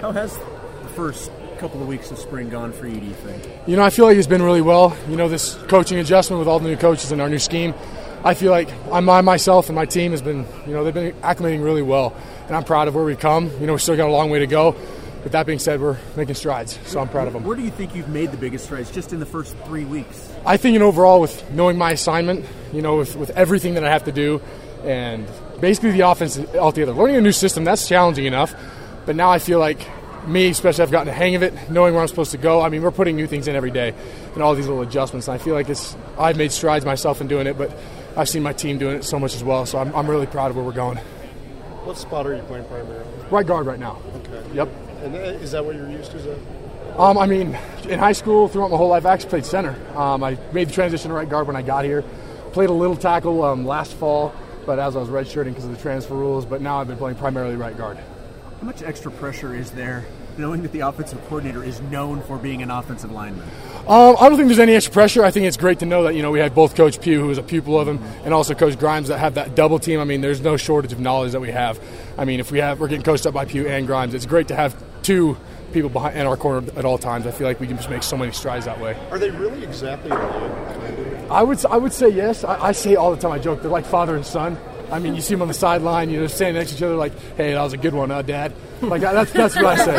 How has the first couple of weeks of spring gone for you, do you think? You know, I feel like it's been really well. You know, this coaching adjustment with all the new coaches and our new scheme, I feel like I'm myself and my team has been, you know, they've been acclimating really well. And I'm proud of where we've come. You know, we still got a long way to go. But that being said, we're making strides, so I'm proud of them. Where do you think you've made the biggest strides just in the first three weeks? I think, in overall, with knowing my assignment, you know, with, with everything that I have to do, and basically the offense altogether. Learning a new system, that's challenging enough. But now I feel like me, especially, I've gotten the hang of it, knowing where I'm supposed to go. I mean, we're putting new things in every day and all these little adjustments. And I feel like it's I've made strides myself in doing it, but I've seen my team doing it so much as well. So I'm, I'm really proud of where we're going. What spot are you playing primarily? Right guard right now. Okay. Yep. And uh, is that what you're used to? Um, I mean, in high school, throughout my whole life, I actually played center. Um, I made the transition to right guard when I got here. Played a little tackle um, last fall, but as I was redshirting because of the transfer rules. But now I've been playing primarily right guard. How much extra pressure is there knowing that the offensive coordinator is known for being an offensive lineman? Um, I don't think there's any extra pressure. I think it's great to know that you know we had both Coach Pugh, who was a pupil of him, and also Coach Grimes that have that double team. I mean, there's no shortage of knowledge that we have. I mean, if we have we're getting coached up by Pugh and Grimes, it's great to have two people behind in our corner at all times. I feel like we can just make so many strides that way. Are they really exactly alike? I would I would say yes. I, I say all the time. I joke they're like father and son. I mean, you see them on the sideline, you know, standing next to each other, like, "Hey, that was a good one, uh, Dad." Like that's that's what I say.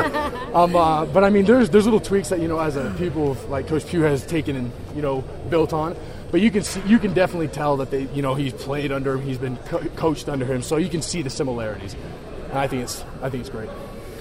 Um, uh, but I mean, there's there's little tweaks that you know, as a pupil, like Coach Pugh has taken and you know built on. But you can see, you can definitely tell that they, you know, he's played under, him, he's been co- coached under him, so you can see the similarities. And I think it's I think it's great.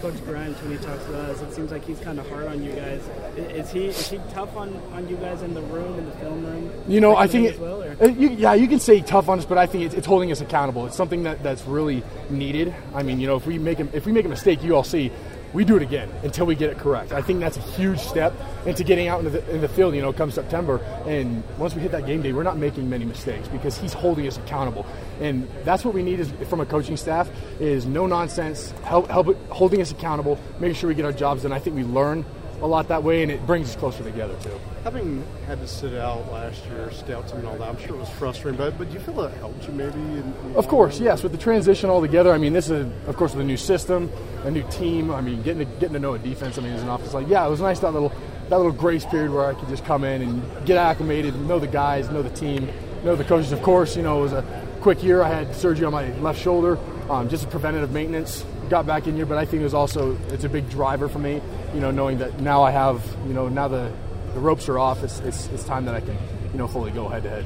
Coach Grimes, when he talks to us, it seems like he's kind of hard on you guys. Is he is he tough on, on you guys in the room, in the film room? You know, I think, it, well, you, yeah, you can say tough on us, but I think it's, it's, holding us accountable. It's something that, that's really needed. I mean, you know, if we make a, if we make a mistake, you all see we do it again until we get it correct. I think that's a huge step into getting out into the, in the field, you know, come September. And once we hit that game day, we're not making many mistakes because he's holding us accountable. And that's what we need is from a coaching staff is no nonsense, help, help holding us accountable, making sure we get our jobs done. I think we learn a lot that way, and it brings us closer together too. Having had to sit out last year, scout team and all that, I'm sure it was frustrating. But but do you feel it helped you maybe? In, in of course, yes. With the transition all together, I mean, this is of course with a new system, a new team. I mean, getting to, getting to know a defense. I mean, as an office, like yeah, it was nice that little that little grace period where I could just come in and get acclimated, know the guys, know the team, know the coaches. Of course, you know it was a quick year. I had surgery on my left shoulder, um, just a preventative maintenance. Got back in here, but I think it was also it's a big driver for me. You know, knowing that now I have you know now the the ropes are off. It's it's, it's time that I can you know fully go head to head.